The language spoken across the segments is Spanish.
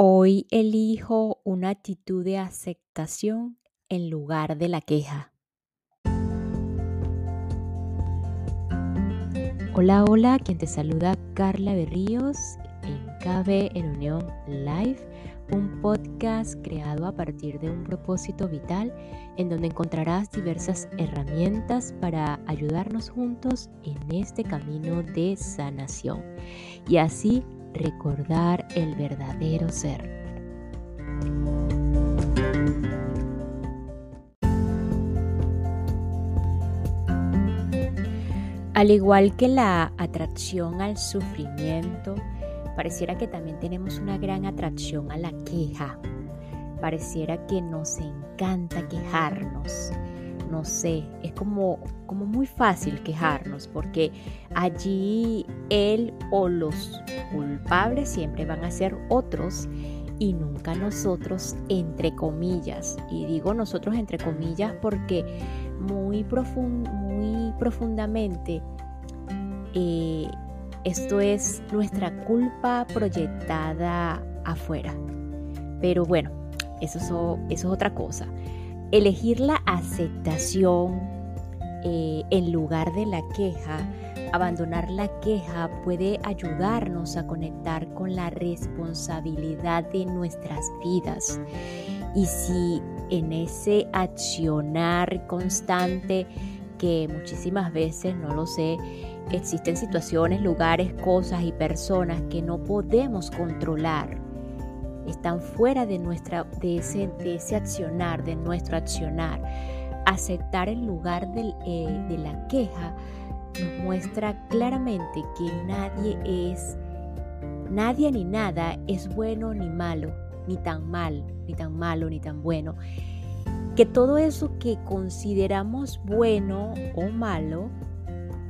Hoy elijo una actitud de aceptación en lugar de la queja. Hola, hola, quien te saluda Carla Berríos en KB en Unión Live, un podcast creado a partir de un propósito vital en donde encontrarás diversas herramientas para ayudarnos juntos en este camino de sanación y así recordar el verdadero ser. Al igual que la atracción al sufrimiento, pareciera que también tenemos una gran atracción a la queja. Pareciera que nos encanta quejarnos no sé, es como, como muy fácil quejarnos porque allí él o los culpables siempre van a ser otros y nunca nosotros entre comillas. Y digo nosotros entre comillas porque muy, muy profundamente eh, esto es nuestra culpa proyectada afuera. Pero bueno, eso, eso es otra cosa elegir la aceptación eh, en lugar de la queja, abandonar la queja puede ayudarnos a conectar con la responsabilidad de nuestras vidas. Y si en ese accionar constante que muchísimas veces, no lo sé, existen situaciones, lugares, cosas y personas que no podemos controlar, están fuera de, nuestra, de, ese, de ese accionar, de nuestro accionar. Aceptar el lugar eh, de la queja nos muestra claramente que nadie es, nadie ni nada es bueno ni malo, ni tan mal, ni tan malo, ni tan bueno. Que todo eso que consideramos bueno o malo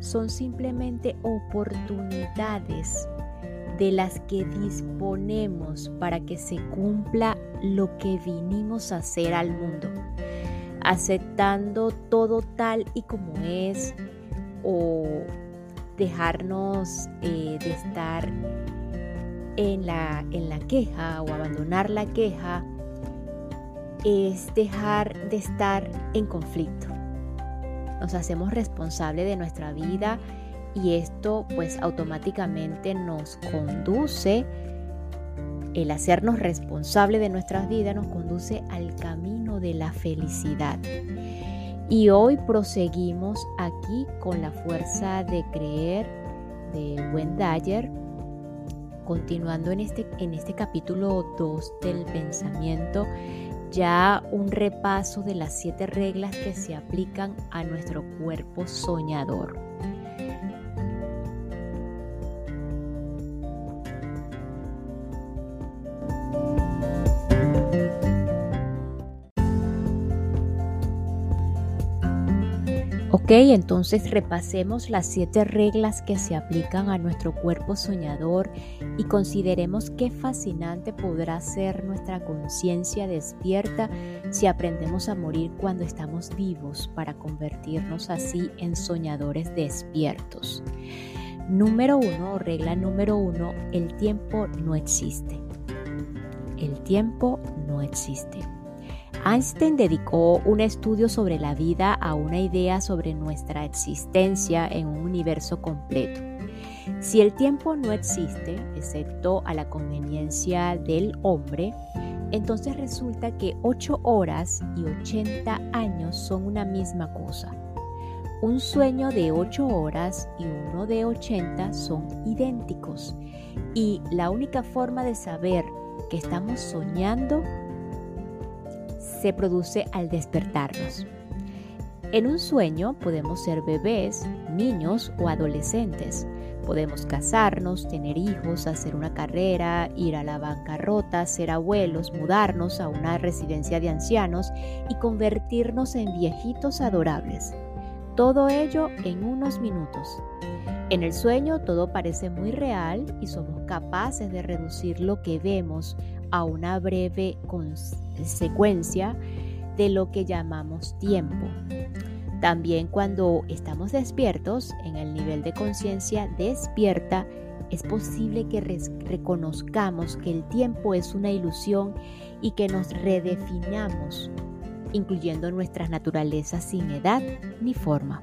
son simplemente oportunidades de las que disponemos para que se cumpla lo que vinimos a hacer al mundo, aceptando todo tal y como es o dejarnos eh, de estar en la, en la queja o abandonar la queja es dejar de estar en conflicto. Nos hacemos responsables de nuestra vida y esto pues automáticamente nos conduce, el hacernos responsable de nuestras vidas nos conduce al camino de la felicidad. Y hoy proseguimos aquí con la fuerza de creer de Wendayer, continuando en este, en este capítulo 2 del pensamiento, ya un repaso de las siete reglas que se aplican a nuestro cuerpo soñador. Ok, entonces repasemos las siete reglas que se aplican a nuestro cuerpo soñador y consideremos qué fascinante podrá ser nuestra conciencia despierta si aprendemos a morir cuando estamos vivos para convertirnos así en soñadores despiertos. Número uno, regla número uno, el tiempo no existe. El tiempo no existe. Einstein dedicó un estudio sobre la vida a una idea sobre nuestra existencia en un universo completo. Si el tiempo no existe, excepto a la conveniencia del hombre, entonces resulta que 8 horas y 80 años son una misma cosa. Un sueño de 8 horas y uno de 80 son idénticos. Y la única forma de saber que estamos soñando se produce al despertarnos. En un sueño podemos ser bebés, niños o adolescentes. Podemos casarnos, tener hijos, hacer una carrera, ir a la bancarrota, ser abuelos, mudarnos a una residencia de ancianos y convertirnos en viejitos adorables. Todo ello en unos minutos. En el sueño todo parece muy real y somos capaces de reducir lo que vemos a una breve secuencia de lo que llamamos tiempo. También cuando estamos despiertos, en el nivel de conciencia despierta, es posible que reconozcamos que el tiempo es una ilusión y que nos redefinamos, incluyendo nuestras naturalezas sin edad ni forma.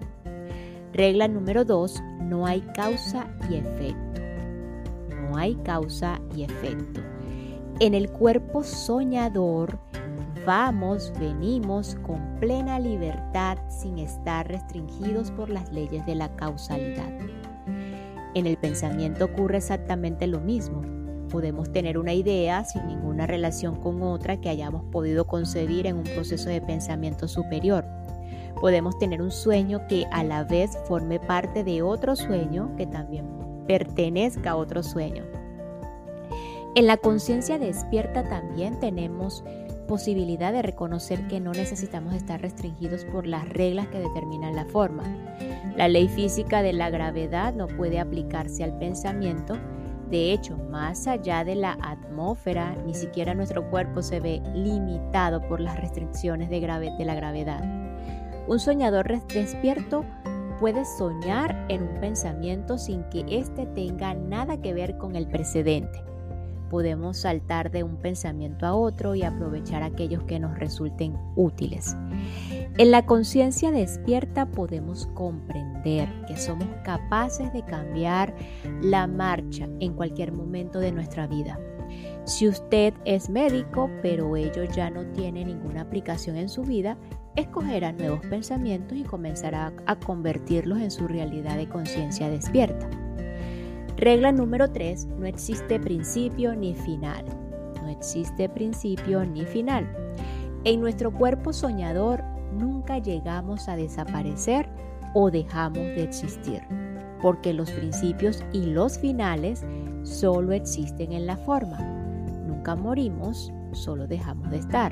Regla número 2. No hay causa y efecto. No hay causa y efecto. En el cuerpo soñador vamos, venimos con plena libertad sin estar restringidos por las leyes de la causalidad. En el pensamiento ocurre exactamente lo mismo. Podemos tener una idea sin ninguna relación con otra que hayamos podido concebir en un proceso de pensamiento superior. Podemos tener un sueño que a la vez forme parte de otro sueño que también pertenezca a otro sueño. En la conciencia despierta también tenemos posibilidad de reconocer que no necesitamos estar restringidos por las reglas que determinan la forma. La ley física de la gravedad no puede aplicarse al pensamiento. De hecho, más allá de la atmósfera, ni siquiera nuestro cuerpo se ve limitado por las restricciones de, de la gravedad. Un soñador despierto puede soñar en un pensamiento sin que éste tenga nada que ver con el precedente podemos saltar de un pensamiento a otro y aprovechar aquellos que nos resulten útiles. En la conciencia despierta podemos comprender que somos capaces de cambiar la marcha en cualquier momento de nuestra vida. Si usted es médico, pero ello ya no tiene ninguna aplicación en su vida, escogerá nuevos pensamientos y comenzará a convertirlos en su realidad de conciencia despierta. Regla número 3. No existe principio ni final. No existe principio ni final. En nuestro cuerpo soñador nunca llegamos a desaparecer o dejamos de existir, porque los principios y los finales solo existen en la forma. Nunca morimos, solo dejamos de estar.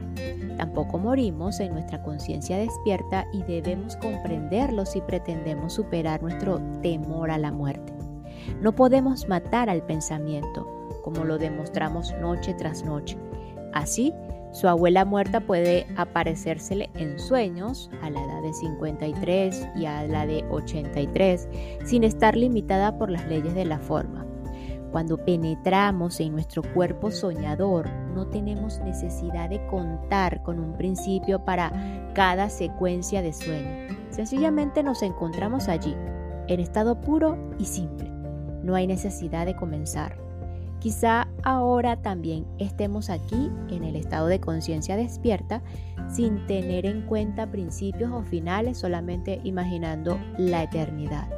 Tampoco morimos en nuestra conciencia despierta y debemos comprenderlo si pretendemos superar nuestro temor a la muerte. No podemos matar al pensamiento, como lo demostramos noche tras noche. Así, su abuela muerta puede aparecérsele en sueños a la edad de 53 y a la de 83, sin estar limitada por las leyes de la forma. Cuando penetramos en nuestro cuerpo soñador, no tenemos necesidad de contar con un principio para cada secuencia de sueño. Sencillamente nos encontramos allí, en estado puro y simple. No hay necesidad de comenzar. Quizá ahora también estemos aquí en el estado de conciencia despierta sin tener en cuenta principios o finales, solamente imaginando la eternidad.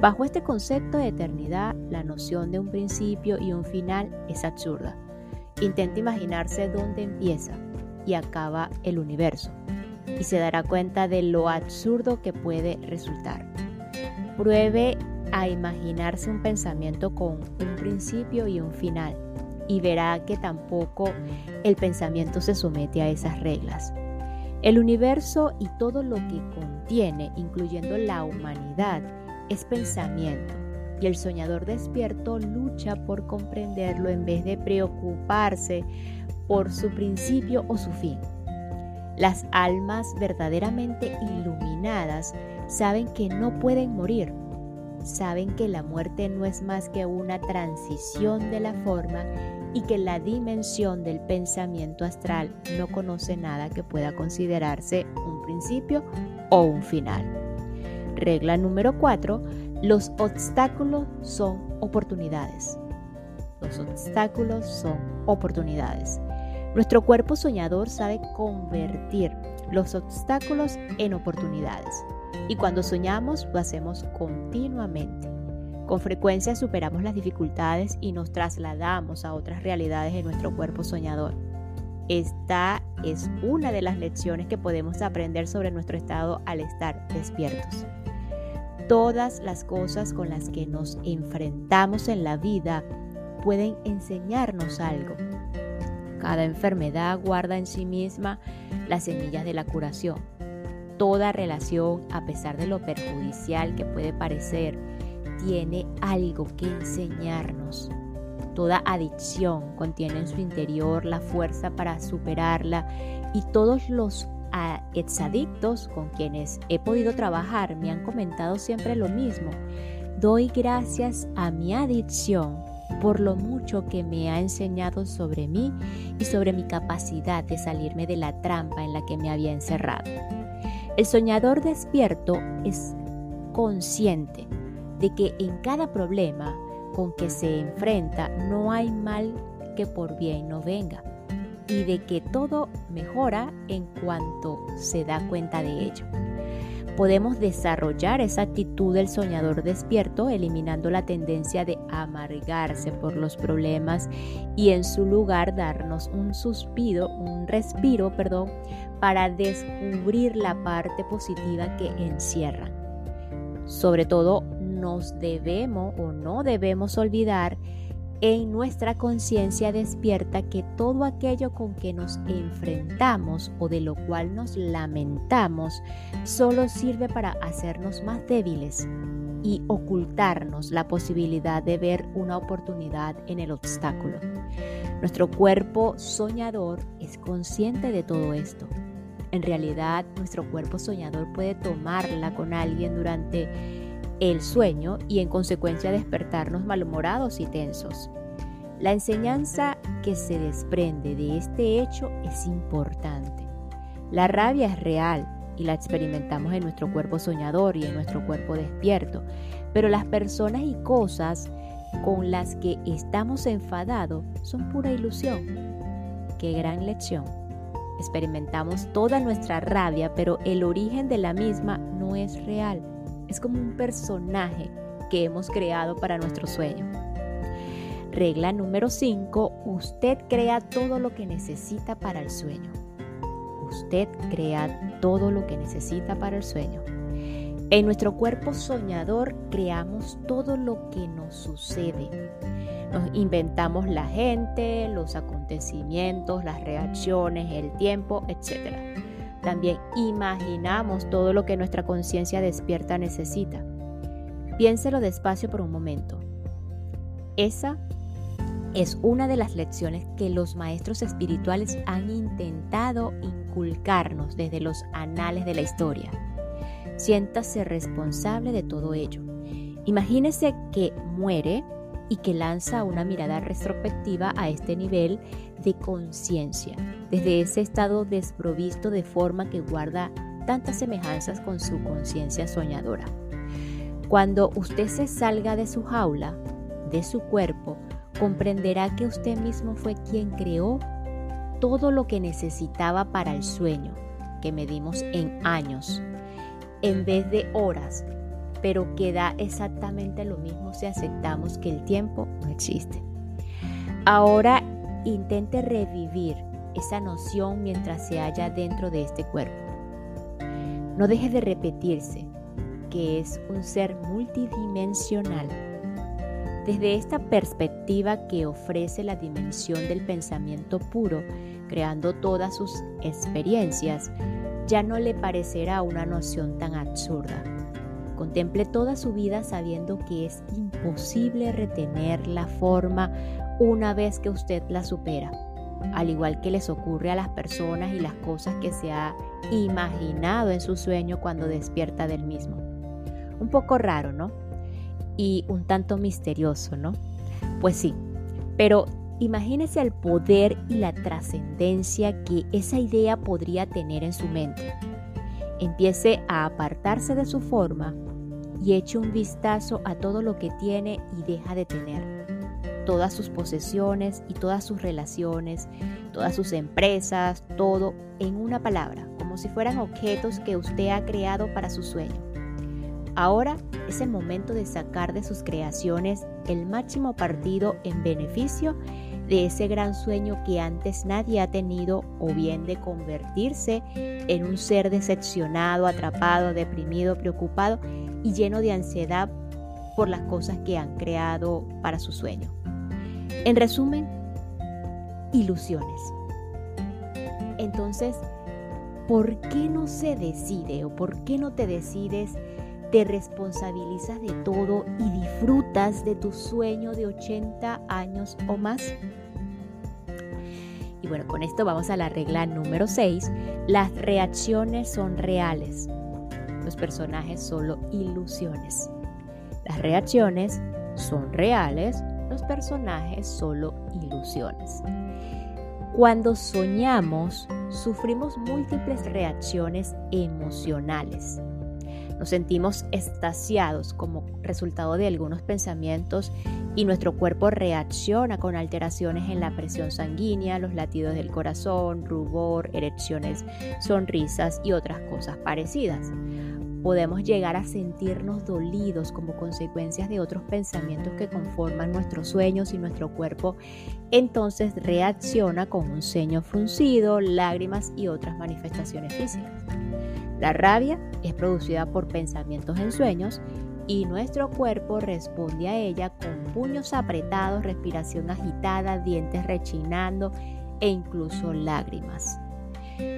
Bajo este concepto de eternidad, la noción de un principio y un final es absurda. Intenta imaginarse dónde empieza y acaba el universo y se dará cuenta de lo absurdo que puede resultar. Pruebe a imaginarse un pensamiento con un principio y un final y verá que tampoco el pensamiento se somete a esas reglas. El universo y todo lo que contiene, incluyendo la humanidad, es pensamiento y el soñador despierto lucha por comprenderlo en vez de preocuparse por su principio o su fin. Las almas verdaderamente iluminadas saben que no pueden morir saben que la muerte no es más que una transición de la forma y que la dimensión del pensamiento astral no conoce nada que pueda considerarse un principio o un final. Regla número 4. Los obstáculos son oportunidades. Los obstáculos son oportunidades. Nuestro cuerpo soñador sabe convertir los obstáculos en oportunidades. Y cuando soñamos lo hacemos continuamente. Con frecuencia superamos las dificultades y nos trasladamos a otras realidades de nuestro cuerpo soñador. Esta es una de las lecciones que podemos aprender sobre nuestro estado al estar despiertos. Todas las cosas con las que nos enfrentamos en la vida pueden enseñarnos algo. Cada enfermedad guarda en sí misma las semillas de la curación toda relación, a pesar de lo perjudicial que puede parecer, tiene algo que enseñarnos. Toda adicción contiene en su interior la fuerza para superarla y todos los exadictos con quienes he podido trabajar me han comentado siempre lo mismo. doy gracias a mi adicción por lo mucho que me ha enseñado sobre mí y sobre mi capacidad de salirme de la trampa en la que me había encerrado. El soñador despierto es consciente de que en cada problema con que se enfrenta no hay mal que por bien no venga y de que todo mejora en cuanto se da cuenta de ello. Podemos desarrollar esa actitud del soñador despierto eliminando la tendencia de amargarse por los problemas y en su lugar darnos un suspiro, un respiro, perdón, para descubrir la parte positiva que encierran. Sobre todo nos debemos o no debemos olvidar en nuestra conciencia despierta que todo aquello con que nos enfrentamos o de lo cual nos lamentamos solo sirve para hacernos más débiles y ocultarnos la posibilidad de ver una oportunidad en el obstáculo. Nuestro cuerpo soñador es consciente de todo esto. En realidad, nuestro cuerpo soñador puede tomarla con alguien durante el sueño y en consecuencia despertarnos malhumorados y tensos. La enseñanza que se desprende de este hecho es importante. La rabia es real y la experimentamos en nuestro cuerpo soñador y en nuestro cuerpo despierto, pero las personas y cosas con las que estamos enfadados son pura ilusión. Qué gran lección. Experimentamos toda nuestra rabia, pero el origen de la misma no es real es como un personaje que hemos creado para nuestro sueño. Regla número 5. Usted crea todo lo que necesita para el sueño. Usted crea todo lo que necesita para el sueño. En nuestro cuerpo soñador creamos todo lo que nos sucede. Nos inventamos la gente, los acontecimientos, las reacciones, el tiempo, etc. También imaginamos todo lo que nuestra conciencia despierta necesita. Piénselo despacio por un momento. Esa es una de las lecciones que los maestros espirituales han intentado inculcarnos desde los anales de la historia. Siéntase responsable de todo ello. Imagínese que muere y que lanza una mirada retrospectiva a este nivel de conciencia, desde ese estado desprovisto de forma que guarda tantas semejanzas con su conciencia soñadora. Cuando usted se salga de su jaula, de su cuerpo, comprenderá que usted mismo fue quien creó todo lo que necesitaba para el sueño, que medimos en años, en vez de horas, pero que da exactamente lo mismo si aceptamos que el tiempo no existe. Ahora intente revivir esa noción mientras se halla dentro de este cuerpo. No deje de repetirse que es un ser multidimensional. Desde esta perspectiva que ofrece la dimensión del pensamiento puro, creando todas sus experiencias, ya no le parecerá una noción tan absurda Contemple toda su vida sabiendo que es imposible retener la forma una vez que usted la supera, al igual que les ocurre a las personas y las cosas que se ha imaginado en su sueño cuando despierta del mismo. Un poco raro, ¿no? Y un tanto misterioso, ¿no? Pues sí, pero imagínese el poder y la trascendencia que esa idea podría tener en su mente. Empiece a apartarse de su forma y eche un vistazo a todo lo que tiene y deja de tener. Todas sus posesiones y todas sus relaciones, todas sus empresas, todo en una palabra, como si fueran objetos que usted ha creado para su sueño. Ahora es el momento de sacar de sus creaciones el máximo partido en beneficio de ese gran sueño que antes nadie ha tenido o bien de convertirse en un ser decepcionado, atrapado, deprimido, preocupado y lleno de ansiedad por las cosas que han creado para su sueño. En resumen, ilusiones. Entonces, ¿por qué no se decide o por qué no te decides, te responsabilizas de todo y disfrutas de tu sueño de 80 años o más? Y bueno, con esto vamos a la regla número 6. Las reacciones son reales, personajes solo ilusiones. Las reacciones son reales, los personajes solo ilusiones. Cuando soñamos, sufrimos múltiples reacciones emocionales. Nos sentimos estasiados como resultado de algunos pensamientos y nuestro cuerpo reacciona con alteraciones en la presión sanguínea, los latidos del corazón, rubor, erecciones, sonrisas y otras cosas parecidas. Podemos llegar a sentirnos dolidos como consecuencias de otros pensamientos que conforman nuestros sueños y nuestro cuerpo entonces reacciona con un ceño fruncido, lágrimas y otras manifestaciones físicas. La rabia es producida por pensamientos en sueños y nuestro cuerpo responde a ella con puños apretados, respiración agitada, dientes rechinando e incluso lágrimas.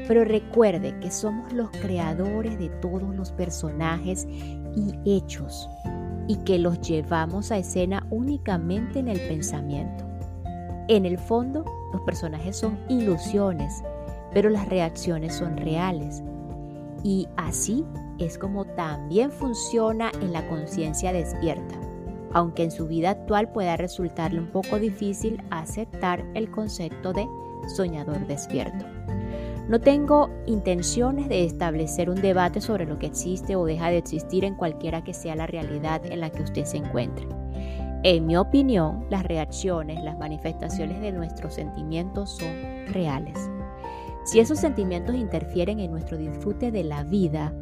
Pero recuerde que somos los creadores de todos los personajes y hechos y que los llevamos a escena únicamente en el pensamiento. En el fondo, los personajes son ilusiones, pero las reacciones son reales. Y así es como también funciona en la conciencia despierta, aunque en su vida actual pueda resultarle un poco difícil aceptar el concepto de soñador despierto. No tengo intenciones de establecer un debate sobre lo que existe o deja de existir en cualquiera que sea la realidad en la que usted se encuentre. En mi opinión, las reacciones, las manifestaciones de nuestros sentimientos son reales. Si esos sentimientos interfieren en nuestro disfrute de la vida,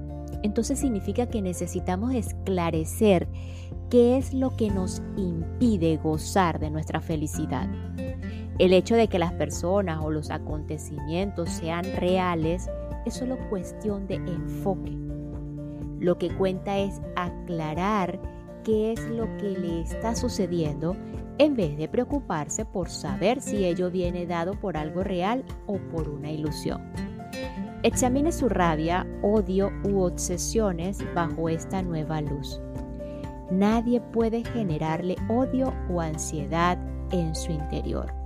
entonces significa que necesitamos esclarecer qué es lo que nos impide gozar de nuestra felicidad. El hecho de que las personas o los acontecimientos sean reales es solo cuestión de enfoque. Lo que cuenta es aclarar qué es lo que le está sucediendo en vez de preocuparse por saber si ello viene dado por algo real o por una ilusión. Examine su rabia, odio u obsesiones bajo esta nueva luz. Nadie puede generarle odio o ansiedad en su interior.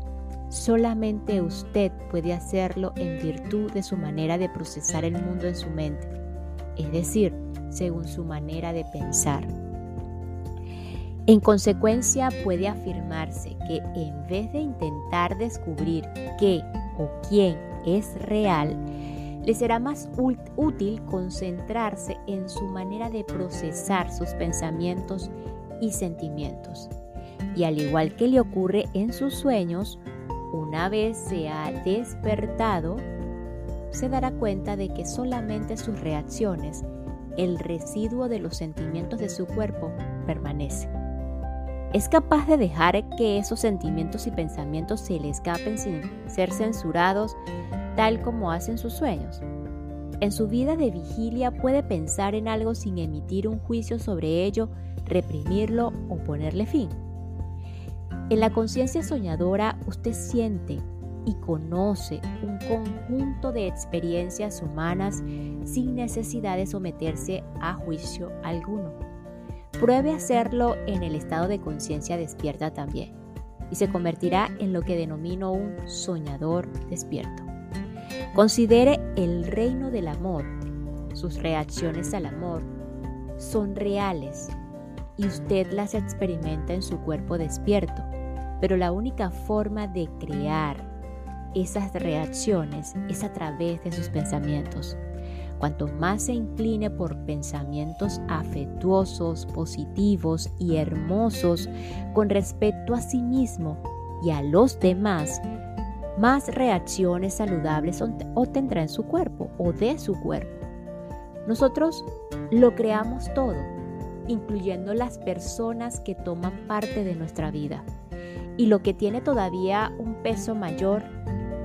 Solamente usted puede hacerlo en virtud de su manera de procesar el mundo en su mente, es decir, según su manera de pensar. En consecuencia, puede afirmarse que en vez de intentar descubrir qué o quién es real, le será más útil concentrarse en su manera de procesar sus pensamientos y sentimientos. Y al igual que le ocurre en sus sueños, una vez se ha despertado, se dará cuenta de que solamente sus reacciones, el residuo de los sentimientos de su cuerpo, permanece. Es capaz de dejar que esos sentimientos y pensamientos se le escapen sin ser censurados, tal como hacen sus sueños. En su vida de vigilia puede pensar en algo sin emitir un juicio sobre ello, reprimirlo o ponerle fin. En la conciencia soñadora usted siente y conoce un conjunto de experiencias humanas sin necesidad de someterse a juicio alguno. Pruebe hacerlo en el estado de conciencia despierta también y se convertirá en lo que denomino un soñador despierto. Considere el reino del amor. Sus reacciones al amor son reales y usted las experimenta en su cuerpo despierto pero la única forma de crear esas reacciones es a través de sus pensamientos. Cuanto más se incline por pensamientos afectuosos, positivos y hermosos con respecto a sí mismo y a los demás, más reacciones saludables obtendrá en su cuerpo o de su cuerpo. Nosotros lo creamos todo, incluyendo las personas que toman parte de nuestra vida. Y lo que tiene todavía un peso mayor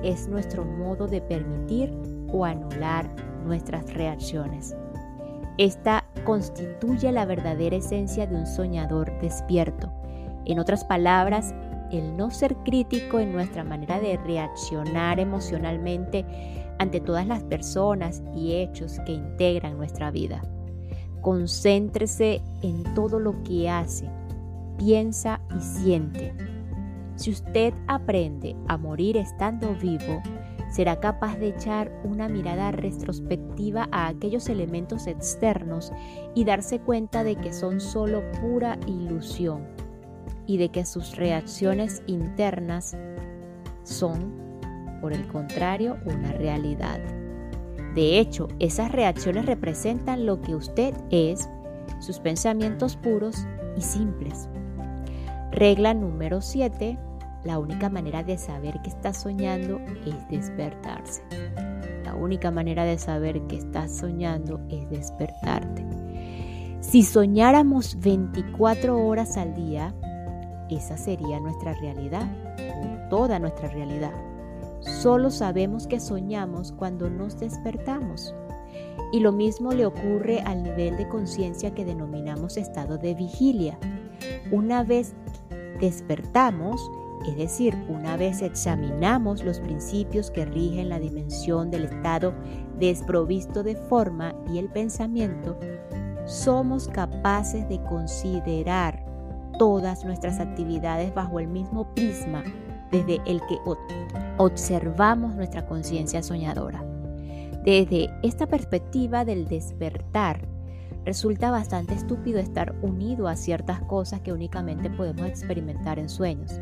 es nuestro modo de permitir o anular nuestras reacciones. Esta constituye la verdadera esencia de un soñador despierto. En otras palabras, el no ser crítico en nuestra manera de reaccionar emocionalmente ante todas las personas y hechos que integran nuestra vida. Concéntrese en todo lo que hace, piensa y siente si usted aprende a morir estando vivo, será capaz de echar una mirada retrospectiva a aquellos elementos externos y darse cuenta de que son solo pura ilusión y de que sus reacciones internas son, por el contrario, una realidad. De hecho, esas reacciones representan lo que usted es, sus pensamientos puros y simples. Regla número 7 la única manera de saber que estás soñando es despertarse. La única manera de saber que estás soñando es despertarte. Si soñáramos 24 horas al día, esa sería nuestra realidad, toda nuestra realidad. Solo sabemos que soñamos cuando nos despertamos. Y lo mismo le ocurre al nivel de conciencia que denominamos estado de vigilia. Una vez despertamos, es decir, una vez examinamos los principios que rigen la dimensión del estado desprovisto de forma y el pensamiento, somos capaces de considerar todas nuestras actividades bajo el mismo prisma desde el que observamos nuestra conciencia soñadora. Desde esta perspectiva del despertar, resulta bastante estúpido estar unido a ciertas cosas que únicamente podemos experimentar en sueños.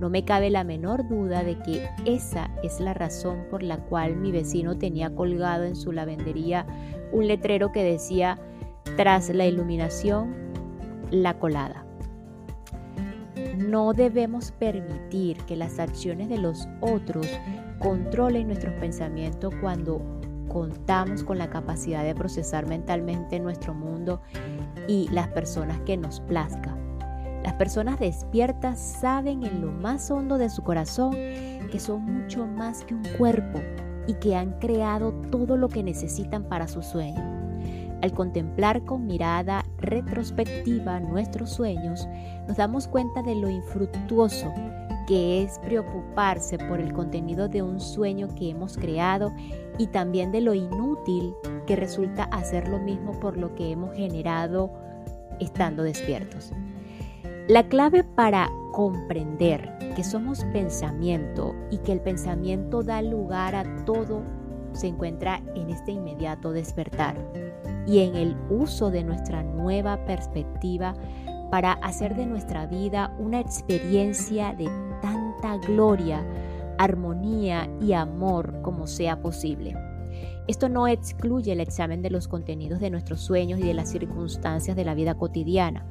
No me cabe la menor duda de que esa es la razón por la cual mi vecino tenía colgado en su lavandería un letrero que decía, tras la iluminación, la colada. No debemos permitir que las acciones de los otros controlen nuestros pensamientos cuando contamos con la capacidad de procesar mentalmente nuestro mundo y las personas que nos plazca. Las personas despiertas saben en lo más hondo de su corazón que son mucho más que un cuerpo y que han creado todo lo que necesitan para su sueño. Al contemplar con mirada retrospectiva nuestros sueños, nos damos cuenta de lo infructuoso que es preocuparse por el contenido de un sueño que hemos creado y también de lo inútil que resulta hacer lo mismo por lo que hemos generado estando despiertos. La clave para comprender que somos pensamiento y que el pensamiento da lugar a todo se encuentra en este inmediato despertar y en el uso de nuestra nueva perspectiva para hacer de nuestra vida una experiencia de tanta gloria, armonía y amor como sea posible. Esto no excluye el examen de los contenidos de nuestros sueños y de las circunstancias de la vida cotidiana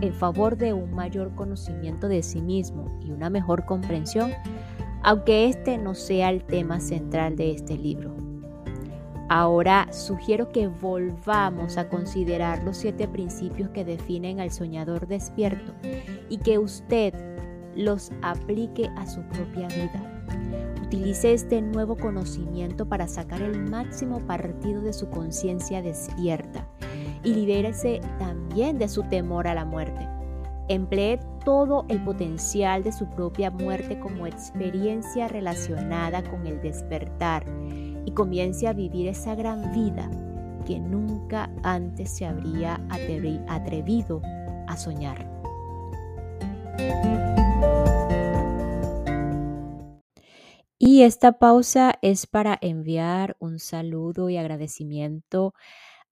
en favor de un mayor conocimiento de sí mismo y una mejor comprensión, aunque este no sea el tema central de este libro. Ahora sugiero que volvamos a considerar los siete principios que definen al soñador despierto y que usted los aplique a su propia vida. Utilice este nuevo conocimiento para sacar el máximo partido de su conciencia despierta y libérese también de su temor a la muerte. Emplee todo el potencial de su propia muerte como experiencia relacionada con el despertar y comience a vivir esa gran vida que nunca antes se habría atrevido a soñar. Y esta pausa es para enviar un saludo y agradecimiento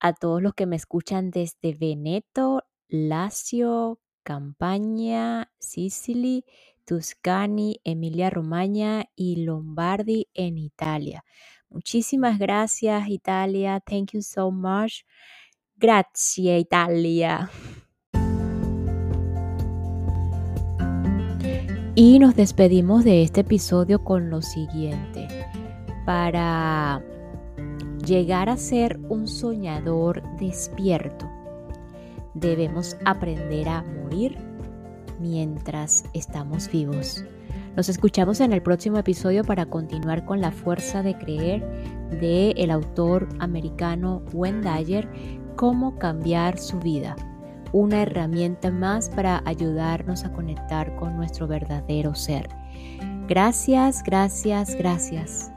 a todos los que me escuchan desde Veneto, Lazio, Campania, Sicily, Tuscany, Emilia Romagna y Lombardi en Italia. Muchísimas gracias Italia. Thank you so much. Grazie Italia. Y nos despedimos de este episodio con lo siguiente. Para llegar a ser un soñador despierto, debemos aprender a morir mientras estamos vivos. Nos escuchamos en el próximo episodio para continuar con la fuerza de creer de el autor americano Wendayer, cómo cambiar su vida. Una herramienta más para ayudarnos a conectar con nuestro verdadero ser. Gracias, gracias, gracias.